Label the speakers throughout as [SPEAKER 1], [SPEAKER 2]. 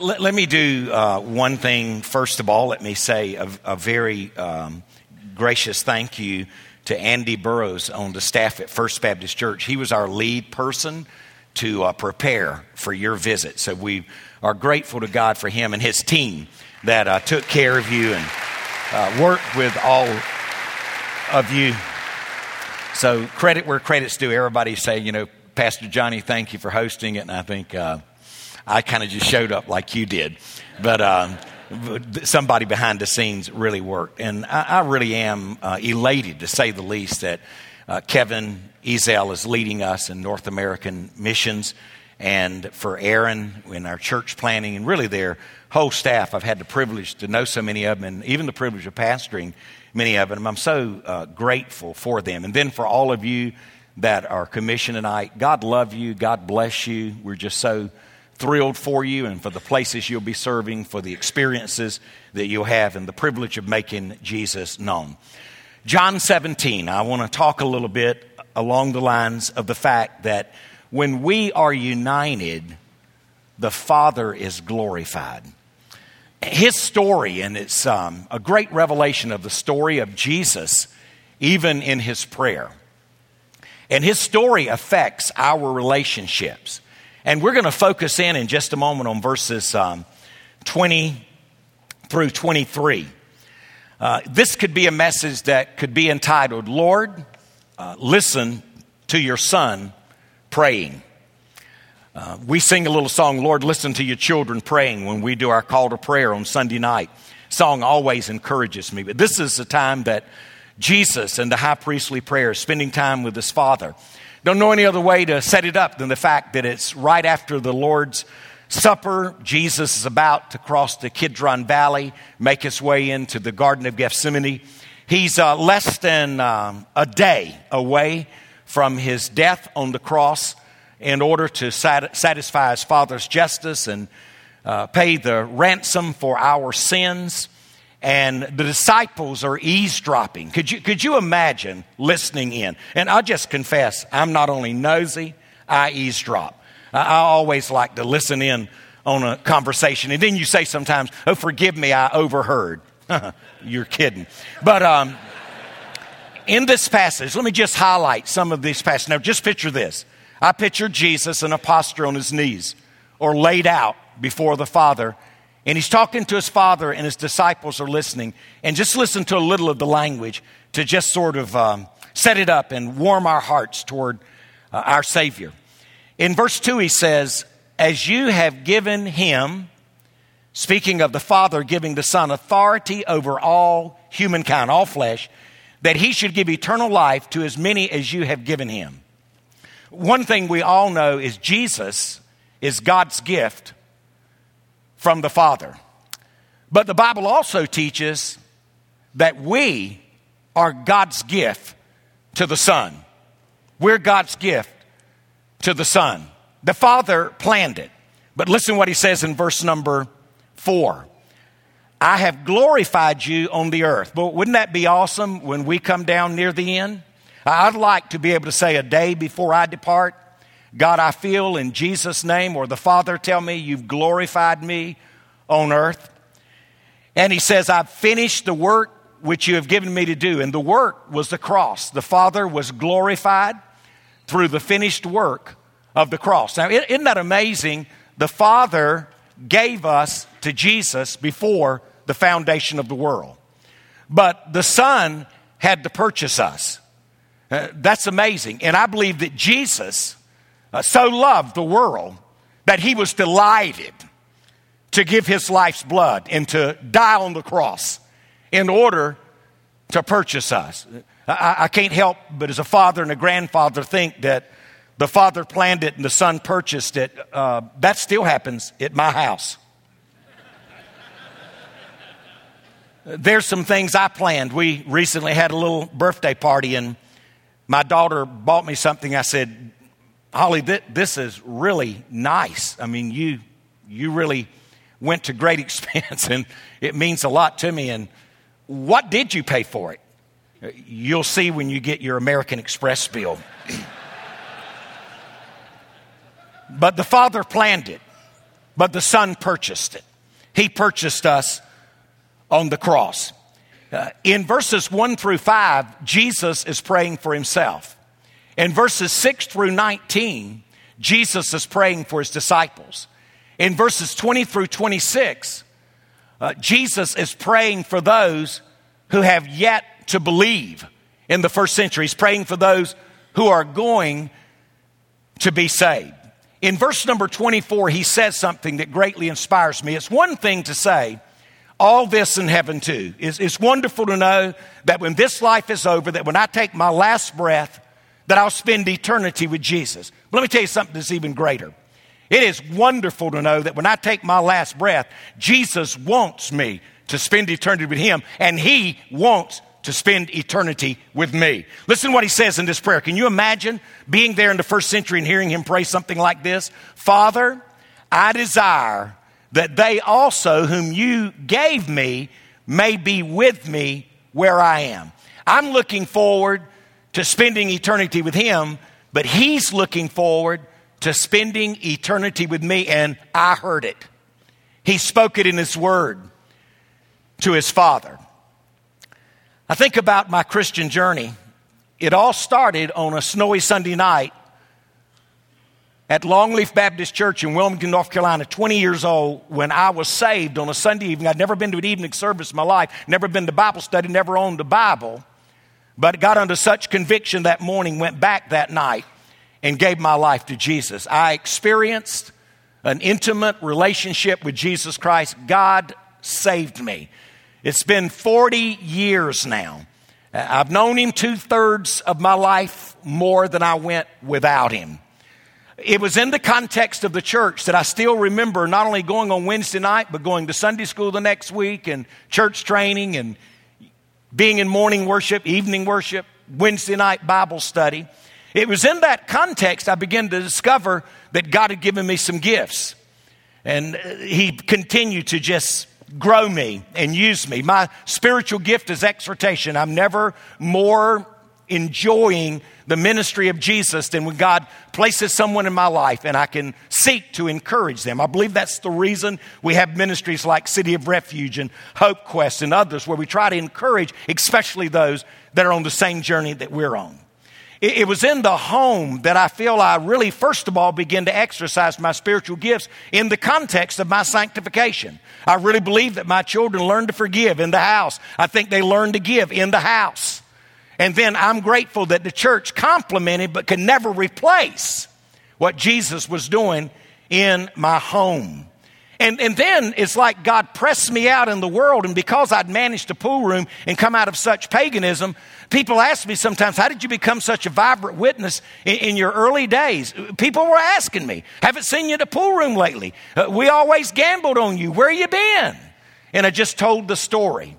[SPEAKER 1] Let, let me do uh, one thing first of all. Let me say a, a very um, gracious thank you to Andy Burrows on the staff at First Baptist Church. He was our lead person to uh, prepare for your visit. So we are grateful to God for him and his team that uh, took care of you and uh, worked with all of you. So credit where credit's due. Everybody say, you know, Pastor Johnny, thank you for hosting it. And I think uh, I kind of just showed up like you did. But uh, somebody behind the scenes really worked. And I, I really am uh, elated, to say the least, that uh, Kevin Ezell is leading us in North American missions. And for Aaron in our church planning and really their whole staff, I've had the privilege to know so many of them and even the privilege of pastoring many of them. I'm so uh, grateful for them. And then for all of you that are commissioned tonight, God love you. God bless you. We're just so thrilled for you and for the places you'll be serving, for the experiences that you'll have, and the privilege of making Jesus known. John 17, I want to talk a little bit along the lines of the fact that when we are united, the Father is glorified. His story, and it's um, a great revelation of the story of Jesus, even in his prayer. And his story affects our relationships. And we're going to focus in in just a moment on verses um, 20 through 23. Uh, this could be a message that could be entitled, Lord, uh, listen to your son praying. Uh, we sing a little song, Lord, listen to your children praying when we do our call to prayer on Sunday night. Song always encourages me, but this is the time that Jesus and the high priestly prayer, spending time with his Father. Don't know any other way to set it up than the fact that it's right after the Lord's Supper. Jesus is about to cross the Kidron Valley, make his way into the Garden of Gethsemane. He's uh, less than um, a day away from his death on the cross in order to sat- satisfy his Father's justice and uh, pay the ransom for our sins and the disciples are eavesdropping. Could you, could you imagine listening in? And I'll just confess, I'm not only nosy, I eavesdrop. I, I always like to listen in on a conversation. And then you say sometimes, oh, forgive me, I overheard. You're kidding. But um, in this passage, let me just highlight some of these passages. Now, just picture this. I picture Jesus in a posture on his knees or laid out before the Father and he's talking to his father, and his disciples are listening. And just listen to a little of the language to just sort of um, set it up and warm our hearts toward uh, our Savior. In verse 2, he says, As you have given him, speaking of the Father giving the Son authority over all humankind, all flesh, that he should give eternal life to as many as you have given him. One thing we all know is Jesus is God's gift from the Father. But the Bible also teaches that we are God's gift to the Son. We're God's gift to the Son. The Father planned it. But listen what he says in verse number four. I have glorified you on the earth. But wouldn't that be awesome when we come down near the end? I'd like to be able to say a day before I depart, God, I feel in Jesus' name, or the Father tell me, You've glorified me on earth. And he says, I've finished the work which you have given me to do. And the work was the cross. The Father was glorified through the finished work of the cross. Now, isn't that amazing? The Father gave us to Jesus before the foundation of the world. But the Son had to purchase us. Uh, that's amazing. And I believe that Jesus uh, so loved the world that he was delighted to give his life's blood and to die on the cross in order to purchase us. I, I, can't help but as a father and a grandfather think that the father planned it and the son purchased it. Uh, that still happens at my house. There's some things I planned. We recently had a little birthday party and my daughter bought me something. I said, Holly, th- this is really nice. I mean, you, you really went to great expense and it means a lot to me. And what did you pay for it? You'll see when you get your American Express bill. but the Father planned it. but the Son purchased it. He purchased us on the cross. Uh, in verses 1 through 5, Jesus is praying for himself. In verses 6 through 19, Jesus is praying for his disciples. In verses 20 through 26, uh, Jesus is praying for those who have yet to believe in the first century. He's praying for those who are going to be saved. In verse number 24, he says something that greatly inspires me. It's one thing to say, all this in heaven too. It's, it's wonderful to know that when this life is over, that when I take my last breath, that I'll spend eternity with Jesus. But let me tell you something that's even greater. It is wonderful to know that when I take my last breath, Jesus wants me to spend eternity with Him, and He wants to spend eternity with me. Listen to what he says in this prayer. Can you imagine being there in the first century and hearing him pray something like this? Father, I desire that they also, whom you gave me, may be with me where I am. I'm looking forward to spending eternity with him, but he's looking forward to spending eternity with me, and I heard it. He spoke it in his word to his father. I think about my Christian journey. It all started on a snowy Sunday night at Longleaf Baptist Church in Wilmington, North Carolina, 20 years old, when I was saved on a Sunday evening. I'd never been to an evening service in my life, never been to Bible study, never owned a Bible, but got under such conviction that morning, went back that night, and gave my life to Jesus. I experienced an intimate relationship with Jesus Christ. God saved me. It's been 40 years now. I've known him two thirds of my life more than I went without him. It was in the context of the church that I still remember not only going on Wednesday night, but going to Sunday school the next week and church training and being in morning worship, evening worship, Wednesday night Bible study. It was in that context I began to discover that God had given me some gifts. And uh, He continued to just grow me and use me. My spiritual gift is exhortation. I'm never more enjoying the ministry of Jesus than when God places someone in my life and I can seek to encourage them. I believe that's the reason we have ministries like City of Refuge and Hope Quest and others where we try to encourage, especially those that are on the same journey that we're on. It, it was in the home that I feel I really, first of all, begin to exercise my spiritual gifts in the context of my sanctification. I really believe that my children learn to forgive in the house. I think they learn to give in the house. And then I'm grateful that the church complemented but could never replace what Jesus was doing in my home. And, and then it's like God pressed me out in the world, and because I'd managed a pool room and come out of such paganism, people ask me sometimes, How did you become such a vibrant witness in, in your early days? People were asking me, Haven't seen you at a pool room lately. Uh, we always gambled on you. Where you been? And I just told the story.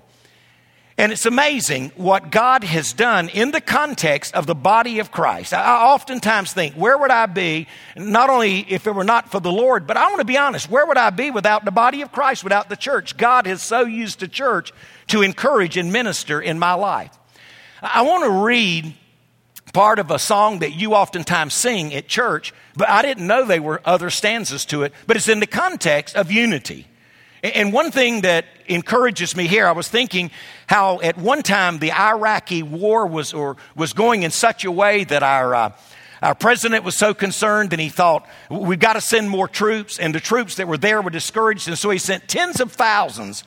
[SPEAKER 1] And it's amazing what God has done in the context of the body of Christ. I oftentimes think, where would I be, not only if it were not for the Lord, but I want to be honest, where would I be without the body of Christ, without the church? God has so used the church to encourage and minister in my life. I want to read part of a song that you oftentimes sing at church, but I didn't know there were other stanzas to it, but it's in the context of unity. And one thing that encourages me here, I was thinking how at one time the Iraqi war was, or was going in such a way that our, uh, our president was so concerned and he thought, we've got to send more troops. And the troops that were there were discouraged. And so he sent tens of thousands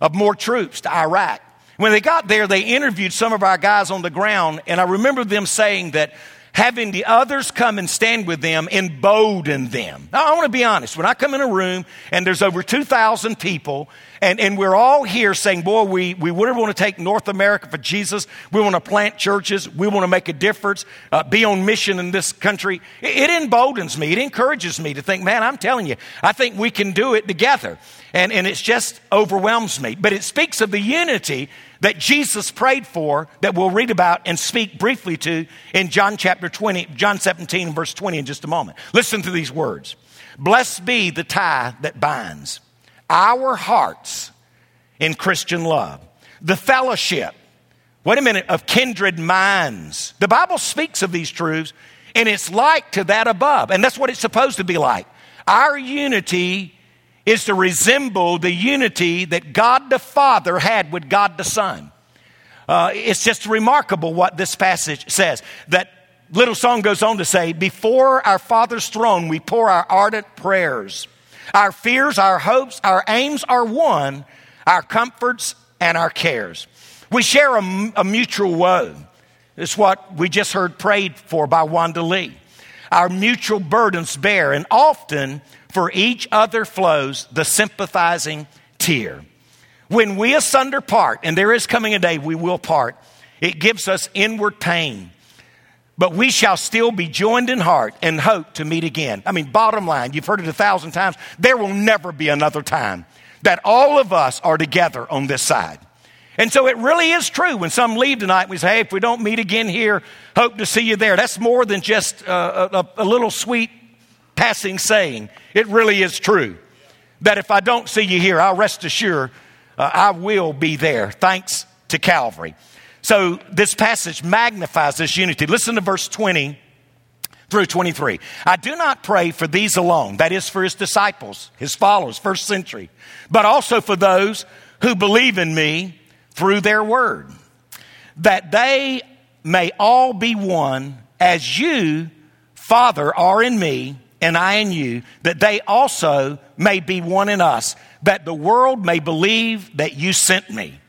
[SPEAKER 1] of more troops to Iraq. When they got there, they interviewed some of our guys on the ground. And I remember them saying that having the others come and stand with them embolden them. Now, I want to be honest. When I come in a room and there's over 2,000 people and, and we're all here saying, boy, we, we would want to take North America for Jesus. We want to plant churches. We want to make a difference, uh, be on mission in this country. It, it emboldens me. It encourages me to think, man, I'm telling you, I think we can do it together. And, and it just overwhelms me. But it speaks of the unity that Jesus prayed for that we'll read about and speak briefly to in John chapter 20, John 17 verse 20 in just a moment. Listen to these words. Blessed be the tie that binds our hearts in Christian love. The fellowship, wait a minute, of kindred minds. The Bible speaks of these truths and it's like to that above. And that's what it's supposed to be like. Our unity is to resemble the unity that God the Father had with God the Son. Uh, it's just remarkable what this passage says. That little song goes on to say, Before our Father's throne, we pour our ardent prayers. Our fears, our hopes, our aims are one, our comforts and our cares. We share a, a mutual woe. It's what we just heard prayed for by Wanda Lee. Our mutual burdens bear, and often for each other flows the sympathizing tear. When we asunder part, and there is coming a day we will part, it gives us inward pain. But we shall still be joined in heart and hope to meet again. I mean, bottom line, you've heard it a thousand times. There will never be another time that all of us are together on this side. And so it really is true when some leave tonight, we say, hey, if we don't meet again here, hope to see you there. That's more than just a, a, a little sweet passing saying. It really is true that if I don't see you here, I'll rest assured uh, I will be there, thanks to Calvary. So this passage magnifies this unity. Listen to verse 20 through 23. I do not pray for these alone, that is for his disciples, his followers, first century, but also for those who believe in me through their word, that they may all be one as you, Father, are in me and I in you, that they also may be one in us, that the world may believe that you sent me.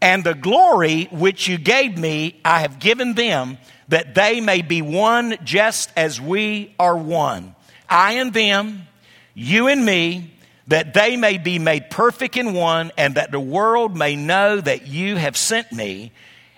[SPEAKER 1] And the glory which you gave me, I have given them, that they may be one just as we are one. I and them, you and me, that they may be made perfect in one, and that the world may know that you have sent me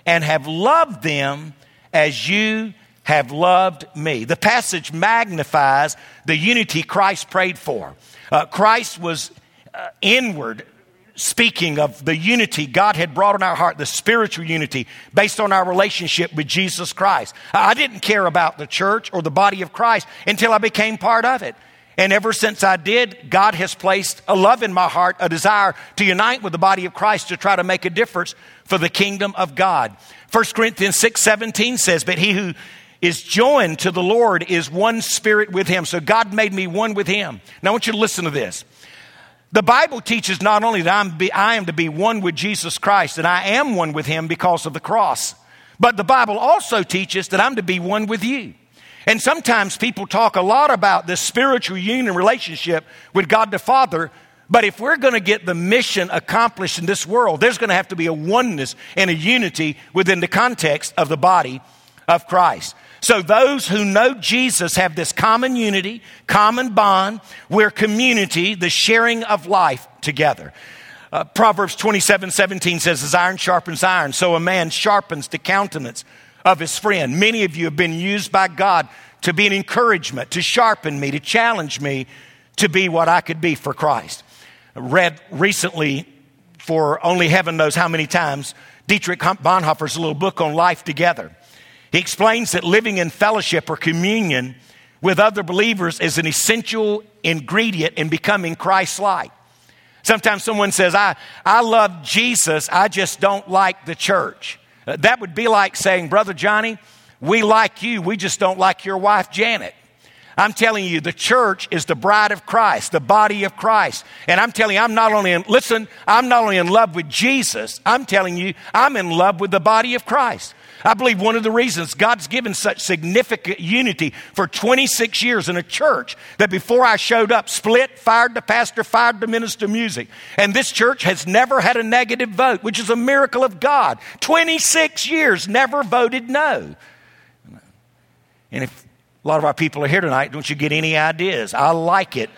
[SPEAKER 1] and have loved them as you have loved me. The passage magnifies the unity Christ prayed for. Uh, Christ was uh, inward, speaking of the unity God had brought in our heart, the spiritual unity based on our relationship with Jesus Christ. I didn't care about the church or the body of Christ until I became part of it. And ever since I did, God has placed a love in my heart, a desire to unite with the body of Christ to try to make a difference for the kingdom of God. 1 Corinthians 6 17 says, But he who is joined to the Lord is one spirit with him. So God made me one with him. Now I want you to listen to this. The Bible teaches not only that I'm be, I am to be one with Jesus Christ, and I am one with him because of the cross, but the Bible also teaches that I'm to be one with you. And sometimes people talk a lot about this spiritual union relationship with God the Father. But if we're going to get the mission accomplished in this world, there's going to have to be a oneness and a unity within the context of the body of Christ. So those who know Jesus have this common unity, common bond. We're community, the sharing of life together. Uh, Proverbs 27 17 says, As iron sharpens iron, so a man sharpens the countenance of his friend. Many of you have been used by God to be an encouragement, to sharpen me, to challenge me to be what I could be for Christ. I read recently, for only heaven knows how many times, Dietrich Bonhoeffer's little book on life together. He explains that living in fellowship or communion with other believers is an essential ingredient in becoming Christ like. Sometimes someone says, I, I love Jesus, I just don't like the church. Uh, that would be like saying, Brother Johnny, we like you, we just don't like your wife Janet. I'm telling you, the church is the bride of Christ, the body of Christ. And I'm telling you, I'm not only in, listen, I'm not only in love with Jesus, I'm telling you, I'm in love with the body of Christ. I believe one of the reasons God's given such significant unity for 26 years in a church that before I showed up, split, fired the pastor, fired the minister of music. And this church has never had a negative vote, which is a miracle of God. 26 years, never voted no. And if a lot of our people are here tonight, don't you get any ideas? I like it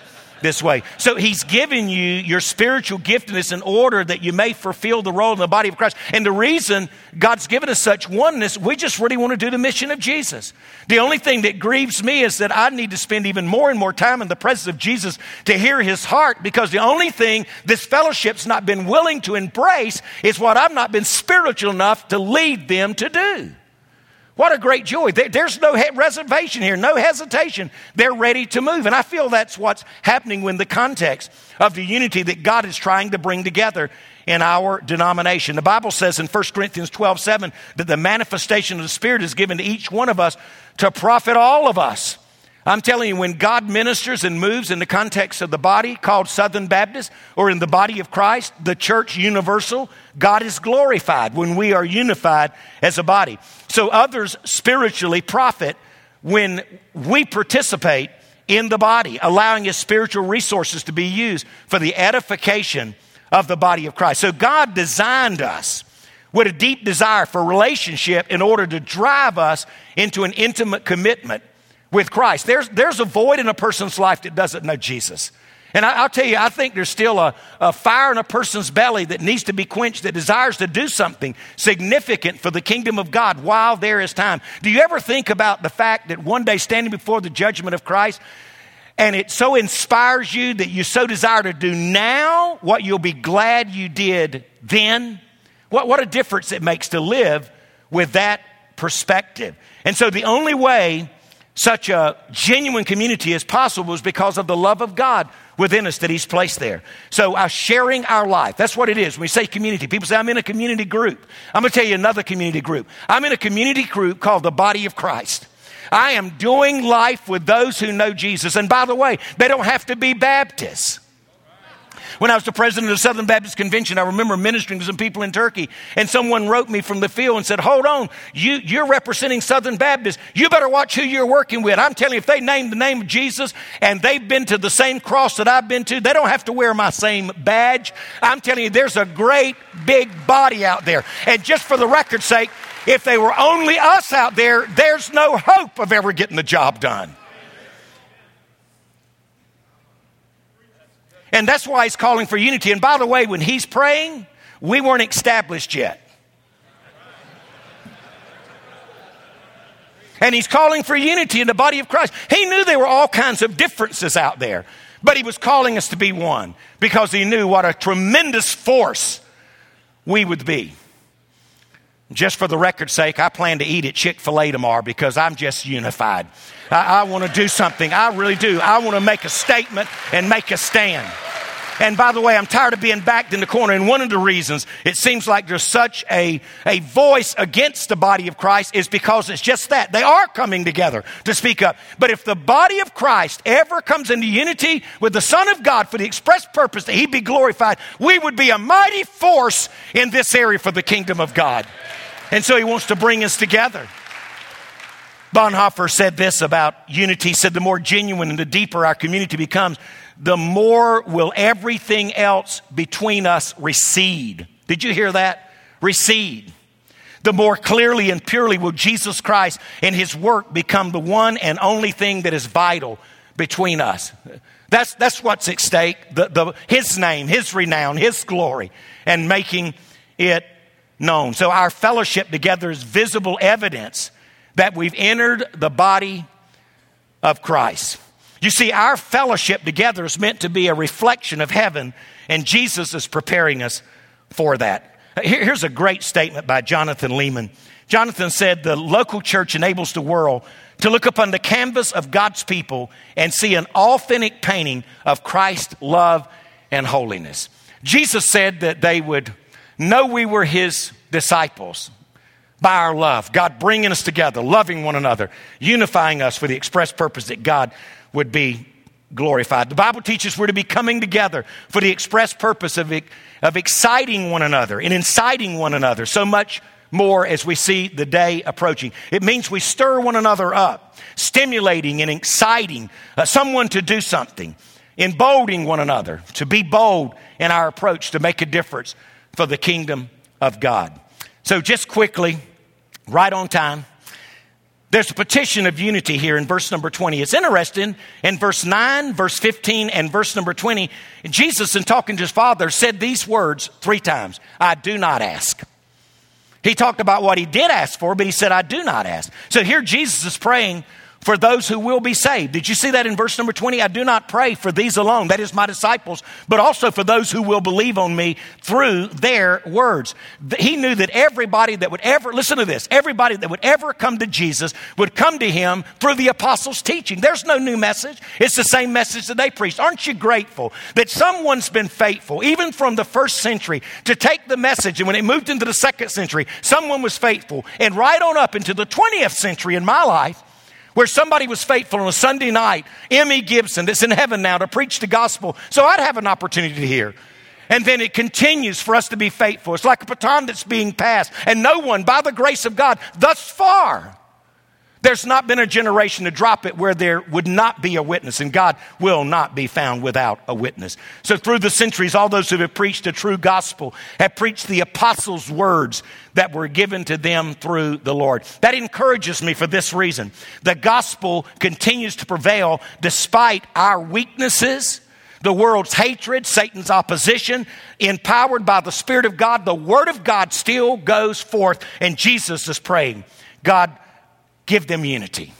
[SPEAKER 1] this way. So he's given you your spiritual giftedness in order that you may fulfill the role in the body of Christ. And the reason God's given us such oneness, we just really want to do the mission of Jesus. The only thing that grieves me is that I need to spend even more and more time in the presence of Jesus to hear his heart because the only thing this fellowship's not been willing to embrace is what I've not been spiritual enough to lead them to do. What a great joy. There's no reservation here, no hesitation. They're ready to move. And I feel that's what's happening in the context of the unity that God is trying to bring together in our denomination. The Bible says in 1 Corinthians 12 7 that the manifestation of the Spirit is given to each one of us to profit all of us. I'm telling you, when God ministers and moves in the context of the body called Southern Baptist or in the body of Christ, the church universal, God is glorified when we are unified as a body. So others spiritually profit when we participate in the body, allowing his spiritual resources to be used for the edification of the body of Christ. So God designed us with a deep desire for relationship in order to drive us into an intimate commitment with Christ. There's, there's a void in a person's life that doesn't know Jesus. And I, will tell you, I think there's still a, a fire in a person's belly that needs to be quenched, that desires to do something significant for the kingdom of God while there is time. Do you ever think about the fact that one day standing before the judgment of Christ, and it so inspires you that you so desire to do now what you'll be glad you did then? What, what a difference it makes to live with that perspective. And so the only way such a genuine community as possible is because of the love of God within us that He's placed there. So, our sharing our life, that's what it is. When we say community, people say, I'm in a community group. I'm going to tell you another community group. I'm in a community group called the Body of Christ. I am doing life with those who know Jesus. And by the way, they don't have to be Baptists. When I was the president of the Southern Baptist Convention, I remember ministering to some people in Turkey, and someone wrote me from the field and said, Hold on, you, you're representing Southern Baptists. You better watch who you're working with. I'm telling you, if they name the name of Jesus and they've been to the same cross that I've been to, they don't have to wear my same badge. I'm telling you, there's a great big body out there. And just for the record's sake, if they were only us out there, there's no hope of ever getting the job done. And that's why he's calling for unity. And by the way, when he's praying, we weren't established yet. And he's calling for unity in the body of Christ. He knew there were all kinds of differences out there, but he was calling us to be one because he knew what a tremendous force we would be. Just for the record's sake, I plan to eat at Chick fil A tomorrow because I'm just unified. I, I want to do something. I really do. I want to make a statement and make a stand. And by the way, I'm tired of being backed in the corner. And one of the reasons it seems like there's such a, a voice against the body of Christ is because it's just that. They are coming together to speak up. But if the body of Christ ever comes into unity with the Son of God for the express purpose that He be glorified, we would be a mighty force in this area for the kingdom of God. And so He wants to bring us together. Bonhoeffer said this about unity. He said, the more genuine and the deeper our community becomes, the more will everything else between us recede. Did you hear that? Recede. The more clearly and purely will Jesus Christ and his work become the one and only thing that is vital between us. That's, that's what's at stake the, the, his name, his renown, his glory, and making it known. So our fellowship together is visible evidence that we've entered the body of Christ. You see, our fellowship together is meant to be a reflection of heaven, and Jesus is preparing us for that. Here's a great statement by Jonathan Leeman. Jonathan said, The local church enables the world to look upon the canvas of God's people and see an authentic painting of Christ's love and holiness. Jesus said that they would know we were his disciples by our love, God bringing us together, loving one another, unifying us for the express purpose that God would be glorified. The Bible teaches we're to be coming together for the express purpose of, of exciting one another and inciting one another so much more as we see the day approaching. It means we stir one another up, stimulating and exciting uh, someone to do something, emboldening one another to be bold in our approach to make a difference for the kingdom of God. So, just quickly, right on time. There's a petition of unity here in verse number 20. It's interesting. In verse 9, verse 15, and verse number 20, Jesus, in talking to his father, said these words three times I do not ask. He talked about what he did ask for, but he said, I do not ask. So here Jesus is praying for those who will be saved. Did you see that in verse number 20? I do not pray for these alone, that is my disciples, but also for those who will believe on me through their words. He knew that everybody that would ever, listen to this, everybody that would ever come to Jesus would come to him through the apostles' teaching. There's no new message. It's the same message that they preached. Aren't you grateful that someone's been faithful, even from the first century, to take the message and when it moved into the second century, someone was faithful. And right on up into the 20th century in my life, where somebody was faithful on a Sunday night, Emmy Gibson, that's in heaven now, to preach the gospel. So I'd have an opportunity to hear. And then it continues for us to be faithful. It's like a baton that's being passed. And no one, by the grace of God, thus far, there's not been a generation to drop it where there would not be a witness, and God will not be found without a witness. So, through the centuries, all those who have preached a true gospel have preached the apostles' words that were given to them through the Lord. That encourages me for this reason. The gospel continues to prevail despite our weaknesses the world's hatred, Satan's opposition, empowered by the Spirit of God, the Word of God still goes forth, and Jesus is praying, God, give them unity.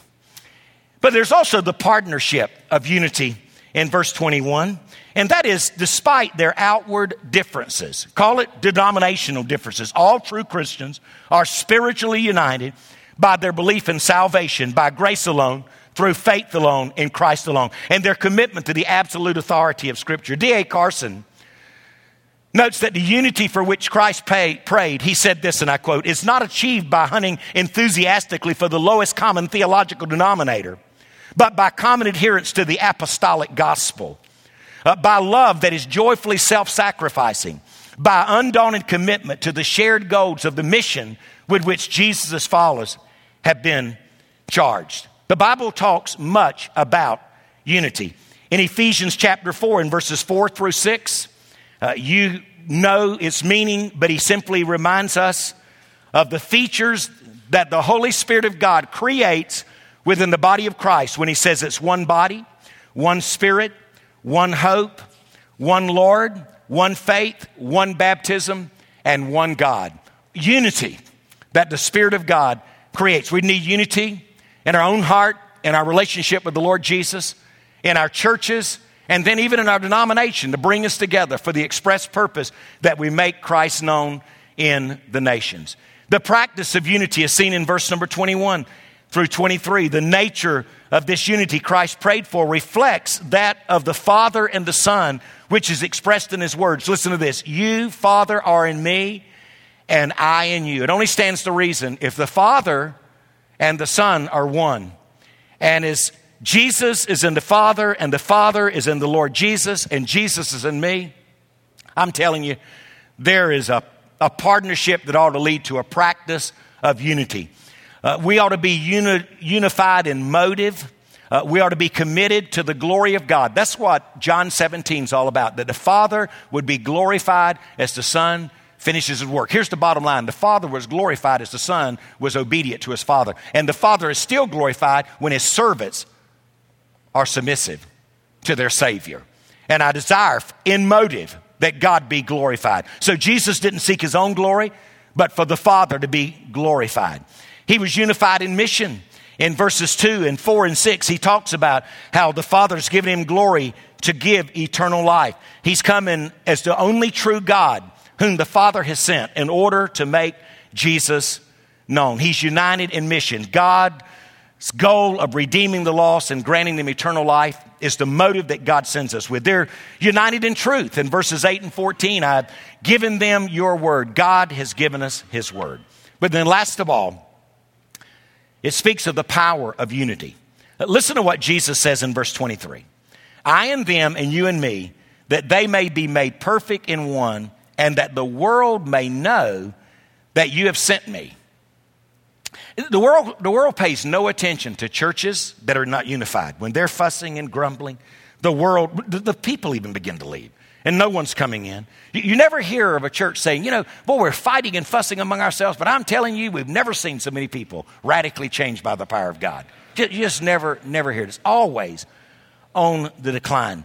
[SPEAKER 1] But there's also the partnership of unity in verse 21, and that is despite their outward differences. Call it denominational differences. All true Christians are spiritually united by their belief in salvation by grace alone, through faith alone, in Christ alone, and their commitment to the absolute authority of Scripture. D.A. Carson notes that the unity for which Christ pay, prayed, he said this, and I quote, is not achieved by hunting enthusiastically for the lowest common theological denominator, but by common adherence to the apostolic gospel, uh, by love that is joyfully self sacrificing, by undaunted commitment to the shared goals of the mission with which Jesus' followers have been charged. The Bible talks much about unity. In Ephesians chapter 4, in verses 4 through 6, uh, you know its meaning, but he simply reminds us of the features that the Holy Spirit of God creates within the body of Christ when he says it's one body, one spirit, one hope, one Lord, one faith, one baptism, and one God. Unity that the Spirit of God creates. We need unity in our own heart, in our relationship with the Lord Jesus, in our churches, and then even in our denomination to bring us together for the express purpose that we make Christ known in the nations. The practice of unity is seen in verse number 21 through 23. The nature of this unity Christ prayed for reflects that of the Father and the Son, which is expressed in his words. Listen to this You, Father, are in me, and I in you. It only stands to reason if the Father and the Son are one. And is Jesus is in the Father, and the Father is in the Lord Jesus, and Jesus is in me. I'm telling you, there is a, a partnership that ought to lead to a practice of unity. Uh, we ought to be uni- unified in motive. Uh, we ought to be committed to the glory of God. That's what John 17 is all about, that the Father would be glorified as the Son finishes his work. Here's the bottom line the Father was glorified as the Son was obedient to his Father. And the Father is still glorified when his servants are submissive to their Savior. And I desire in motive that God be glorified. So Jesus didn't seek his own glory, but for the Father to be glorified. He was unified in mission. In verses 2 and 4 and 6, he talks about how the Father's given him glory to give eternal life. He's coming as the only true God whom the Father has sent in order to make Jesus known. He's united in mission. God goal of redeeming the lost and granting them eternal life is the motive that God sends us with. They're united in truth. In verses 8 and 14, I've given them your word. God has given us his word. But then, last of all, it speaks of the power of unity. Listen to what Jesus says in verse 23 I and them, and you and me, that they may be made perfect in one, and that the world may know that you have sent me. The world, the world pays no attention to churches that are not unified. When they're fussing and grumbling, the world, the, the people even begin to leave, and no one's coming in. You, never hear of a church saying, you know, boy, we're fighting and fussing among ourselves, but I'm telling you, we've never seen so many people radically changed by the power of God. You just never, never hear this. Always on the decline.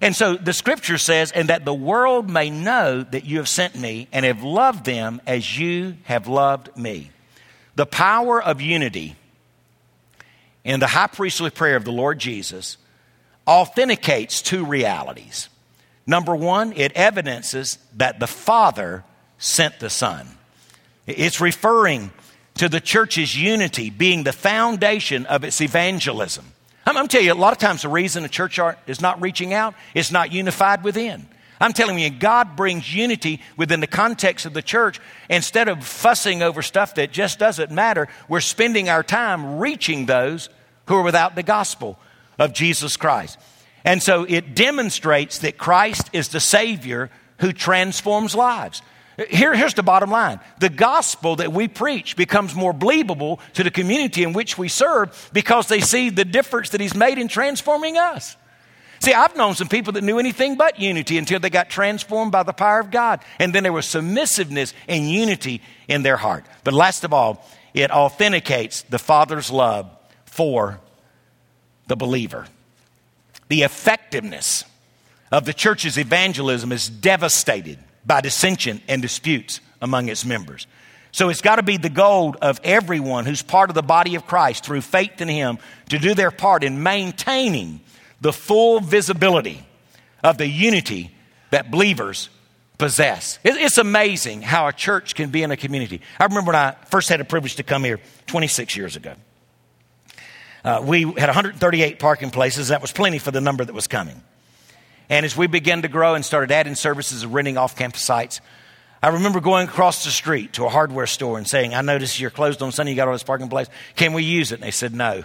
[SPEAKER 1] And so the scripture says, and that the world may know that you have sent me and have loved them as you have loved me. The power of unity in the high priestly prayer of the Lord Jesus authenticates two realities. Number one, it evidences that the Father sent the Son. It's referring to the church's unity being the foundation of its evangelism. I'm, going to tell you, a lot of times the reason the church is not reaching out is not unified within. I'm telling you, God brings unity within the context of the church. Instead of fussing over stuff that just doesn't matter, we're spending our time reaching those who are without the gospel of Jesus Christ. And so it demonstrates that Christ is the Savior who transforms lives. Here, here's the bottom line the gospel that we preach becomes more believable to the community in which we serve because they see the difference that He's made in transforming us. See, I've known some people that knew anything but unity until they got transformed by the power of God. And then there was submissiveness and unity in their heart. But last of all, it authenticates the Father's love for the believer. The effectiveness of the church's evangelism is devastated by dissension and disputes among its members. So it's got to be the goal of everyone who's part of the body of Christ through faith in Him to do their part in maintaining the full visibility of the unity that believers possess. It's amazing how a church can be in a community. I remember when I first had the privilege to come here 26 years ago. Uh, we had 138 parking places. That was plenty for the number that was coming. And as we began to grow and started adding services and renting off campus sites, I remember going across the street to a hardware store and saying, I noticed you're closed on Sunday, you got all this parking place. Can we use it? And they said, no.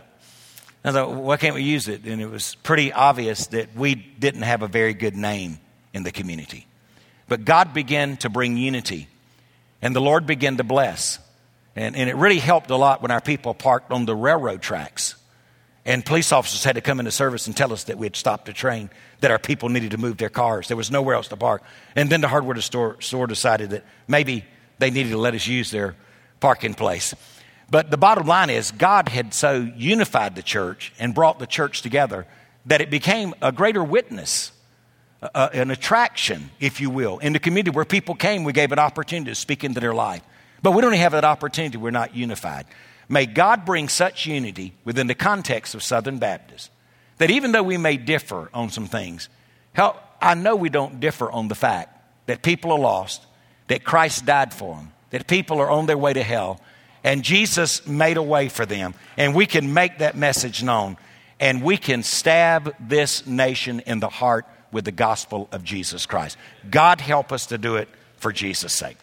[SPEAKER 1] I thought, why can't we use it? And it was pretty obvious that we didn't have a very good name in the community. But God began to bring unity, and the Lord began to bless. And, and it really helped a lot when our people parked on the railroad tracks and police officers had to come into service and tell us that we had stopped a train, that our people needed to move their cars. There was nowhere else to park. And then the hardware store, store decided that maybe they needed to let us use their parking place. But the bottom line is, God had so unified the church and brought the church together that it became a greater witness, an attraction, if you will. In the community where people came, we gave an opportunity to speak into their life. But we don't have that opportunity, we're not unified. May God bring such unity within the context of Southern Baptist that even though we may differ on some things, help, I know we don't differ on the fact that people are lost, that Christ died for them, that people are on their way to hell, and Jesus made a way for them. And we can make that message known, and we can stab this nation in the heart with the gospel of Jesus Christ. God help us to do it for Jesus' sake.